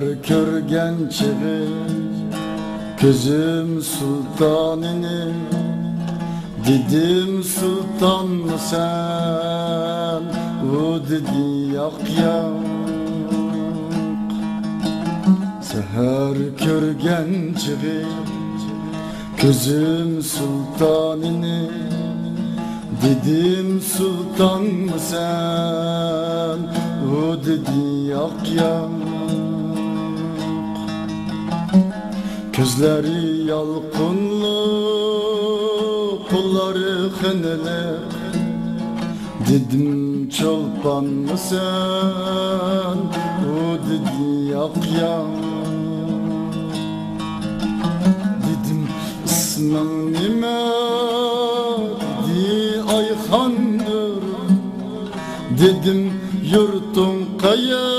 Seher körgen çığı Gözüm sultanını Dedim sultan mı sen? O dedi yak yak. Seher körgen çığı Gözüm sultanını Dedim sultan mı sen? O dedi yak yak Gözleri yalqınlı Kolları hınılı Dedim çolpan mı sen O dedi yak yak Dedim ismen nime Dedi Ayhan'dır Dedim yurtun kayar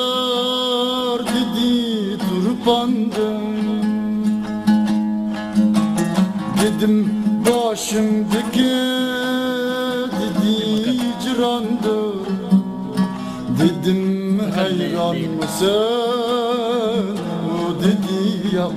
Dedim başımdaki Dedi cirandır Dedim hayran mısın? O dedi yak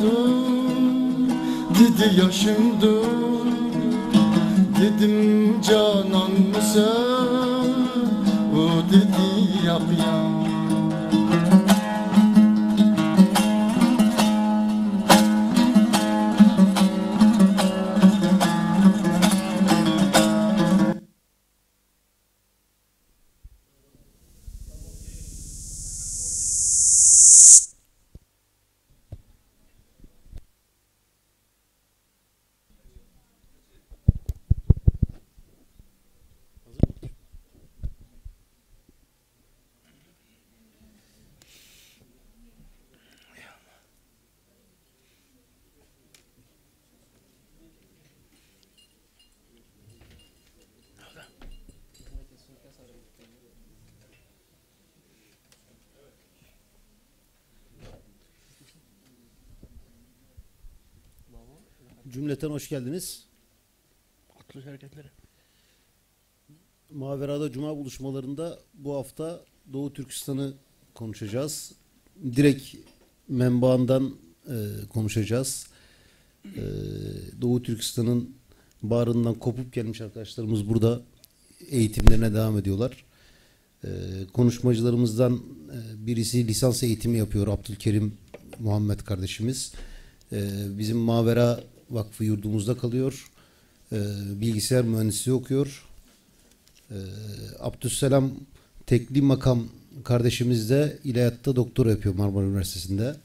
dur. Dedi yaşım dur. Dedim canan mısın O dedi yap yap Cümleten hoş geldiniz. Atlı hareketleri. Mavera'da Cuma buluşmalarında bu hafta Doğu Türkistan'ı konuşacağız. Direkt menbaından e, konuşacağız. E, Doğu Türkistan'ın bağrından kopup gelmiş arkadaşlarımız burada eğitimlerine devam ediyorlar. E, konuşmacılarımızdan e, birisi lisans eğitimi yapıyor Abdülkerim Muhammed kardeşimiz. E, bizim Mavera Vakfı yurdumuzda kalıyor. E, bilgisayar mühendisliği okuyor. Ee, Abdüsselam Tekli Makam kardeşimiz de ilahiyatta doktor yapıyor Marmara Üniversitesi'nde.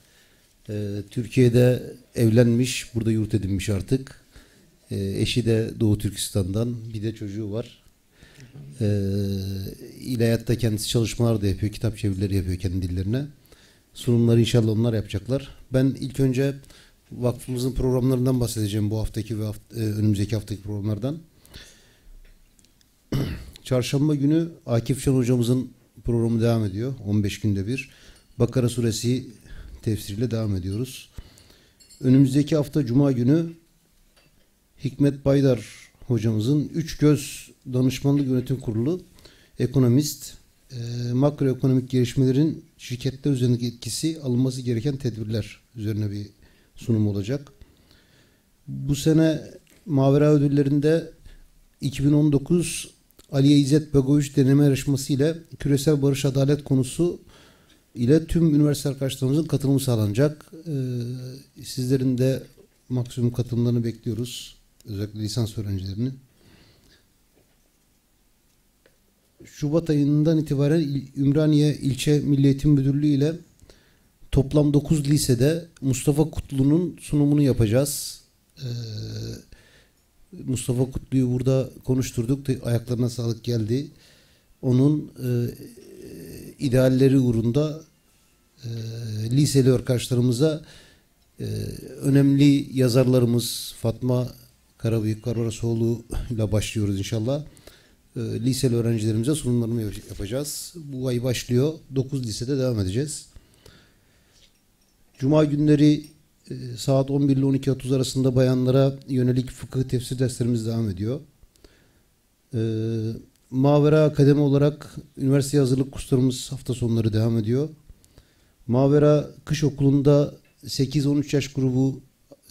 Ee, Türkiye'de evlenmiş, burada yurt edinmiş artık. Ee, eşi de Doğu Türkistan'dan, bir de çocuğu var. Ee, ilahiyatta kendisi çalışmalar da yapıyor, kitap çevirileri yapıyor kendi dillerine. Sunumları inşallah onlar yapacaklar. Ben ilk önce vakfımızın programlarından bahsedeceğim bu haftaki ve haft- e, önümüzdeki haftaki programlardan. Çarşamba günü Akif Can hocamızın programı devam ediyor. 15 günde bir. Bakara suresi tefsiriyle devam ediyoruz. Önümüzdeki hafta Cuma günü Hikmet Baydar hocamızın Üç Göz Danışmanlık Yönetim Kurulu ekonomist e, makroekonomik gelişmelerin şirketler üzerindeki etkisi alınması gereken tedbirler üzerine bir sunum olacak. Bu sene Mavera ödüllerinde 2019 Aliye İzzet Begoviç deneme yarışması ile küresel barış adalet konusu ile tüm üniversite arkadaşlarımızın katılımı sağlanacak. Ee, sizlerin de maksimum katılımlarını bekliyoruz. Özellikle lisans öğrencilerini. Şubat ayından itibaren Ümraniye İlçe Milli Eğitim Müdürlüğü ile toplam 9 lisede Mustafa Kutlu'nun sunumunu yapacağız. Ee, Mustafa Kutlu'yu burada konuşturduk. Ayaklarına sağlık geldi. Onun e, idealleri uğrunda e, liseli arkadaşlarımıza e, önemli yazarlarımız Fatma Karabıyık Karasoğlu ile başlıyoruz inşallah. E, liseli öğrencilerimize sunumlarını yap- yapacağız. Bu ay başlıyor. 9 lisede devam edeceğiz. Cuma günleri e, saat 11 ile 12.30 arasında bayanlara yönelik fıkıh tefsir derslerimiz devam ediyor. E, Mavera Akademi olarak üniversite hazırlık kurslarımız hafta sonları devam ediyor. Mavera Kış Okulu'nda 8-13 yaş grubu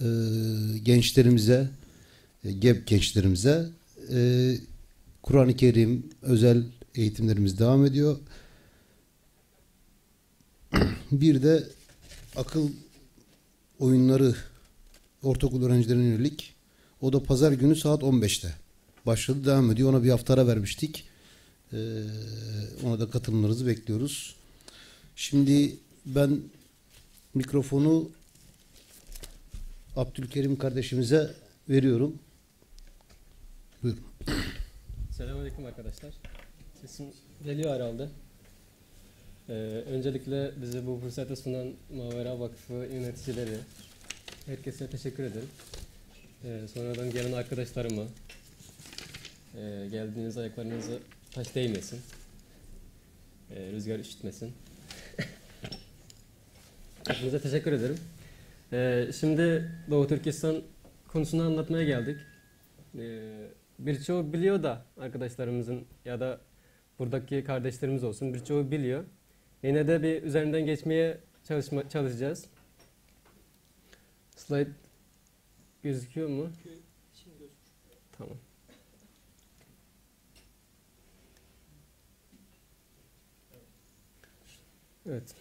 e, gençlerimize, e, GEB gençlerimize Kur'an-ı Kerim özel eğitimlerimiz devam ediyor. Bir de akıl oyunları ortaokul öğrencilerine yönelik. O da pazar günü saat 15'te başladı devam ediyor. Ona bir hafta ara vermiştik. Ee, ona da katılımlarınızı bekliyoruz. Şimdi ben mikrofonu Abdülkerim kardeşimize veriyorum. Buyurun. Selamünaleyküm arkadaşlar. Sesim geliyor herhalde. Ee, öncelikle bize bu fırsatı sunan Mavera Vakfı yöneticileri, herkese teşekkür ederim. Ee, sonradan gelen arkadaşlarıma, ee, geldiğiniz ayaklarınıza taş değmesin, ee, rüzgar üşütmesin. Hepinize teşekkür ederim. Ee, şimdi Doğu Türkistan konusunu anlatmaya geldik. Ee, birçoğu biliyor da arkadaşlarımızın ya da buradaki kardeşlerimiz olsun birçoğu biliyor. Yine de bir üzerinden geçmeye çalışma, çalışacağız. Slide gözüküyor mu? Tamam. Evet.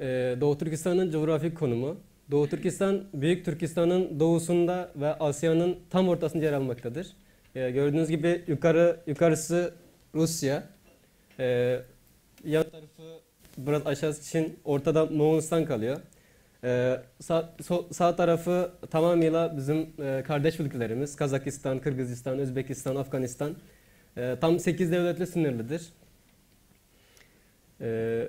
Ee, Doğu Türkistan'ın coğrafik konumu. Doğu Türkistan, Büyük Türkistan'ın doğusunda ve Asya'nın tam ortasında yer almaktadır. Ee, gördüğünüz gibi yukarı yukarısı Rusya, ee, yan tarafı biraz aşağısı Çin, ortada Moğolistan kalıyor. Ee, sağ, so- sağ tarafı tamamıyla bizim e, kardeş ülkelerimiz Kazakistan, Kırgızistan, Özbekistan, Afganistan. Ee, tam 8 devletle sınırlıdır. Ee,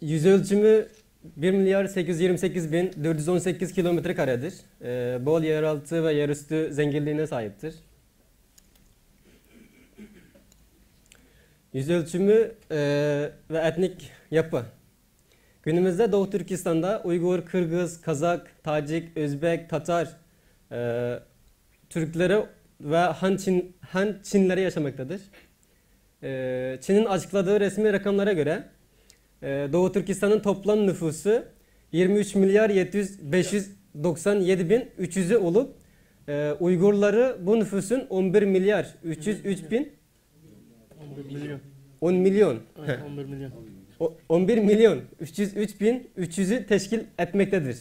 yüz ölçümü 1 milyar 828 bin 418 kilometre karedir. Ee, bol yeraltı ve yerüstü zenginliğine sahiptir. Yüz ölçümü e, ve etnik yapı. Günümüzde Doğu Türkistan'da Uygur, Kırgız, Kazak, Tacik, Özbek, Tatar, e, Türkleri ve Han, Çin, Han Çinleri yaşamaktadır. E, Çin'in açıkladığı resmi rakamlara göre ee, Doğu Türkistan'ın toplam nüfusu 23 milyar 700 597 bin 300'ü olup e, Uygurları bu nüfusun 11 milyar 303 bin 11 milyon. 10 milyon Evet, 11 milyon. O- 11 milyon 303 bin 300'ü teşkil etmektedir.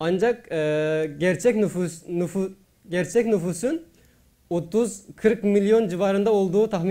Ancak e, gerçek nüfus, nüfus gerçek nüfusun 30-40 milyon civarında olduğu tahmin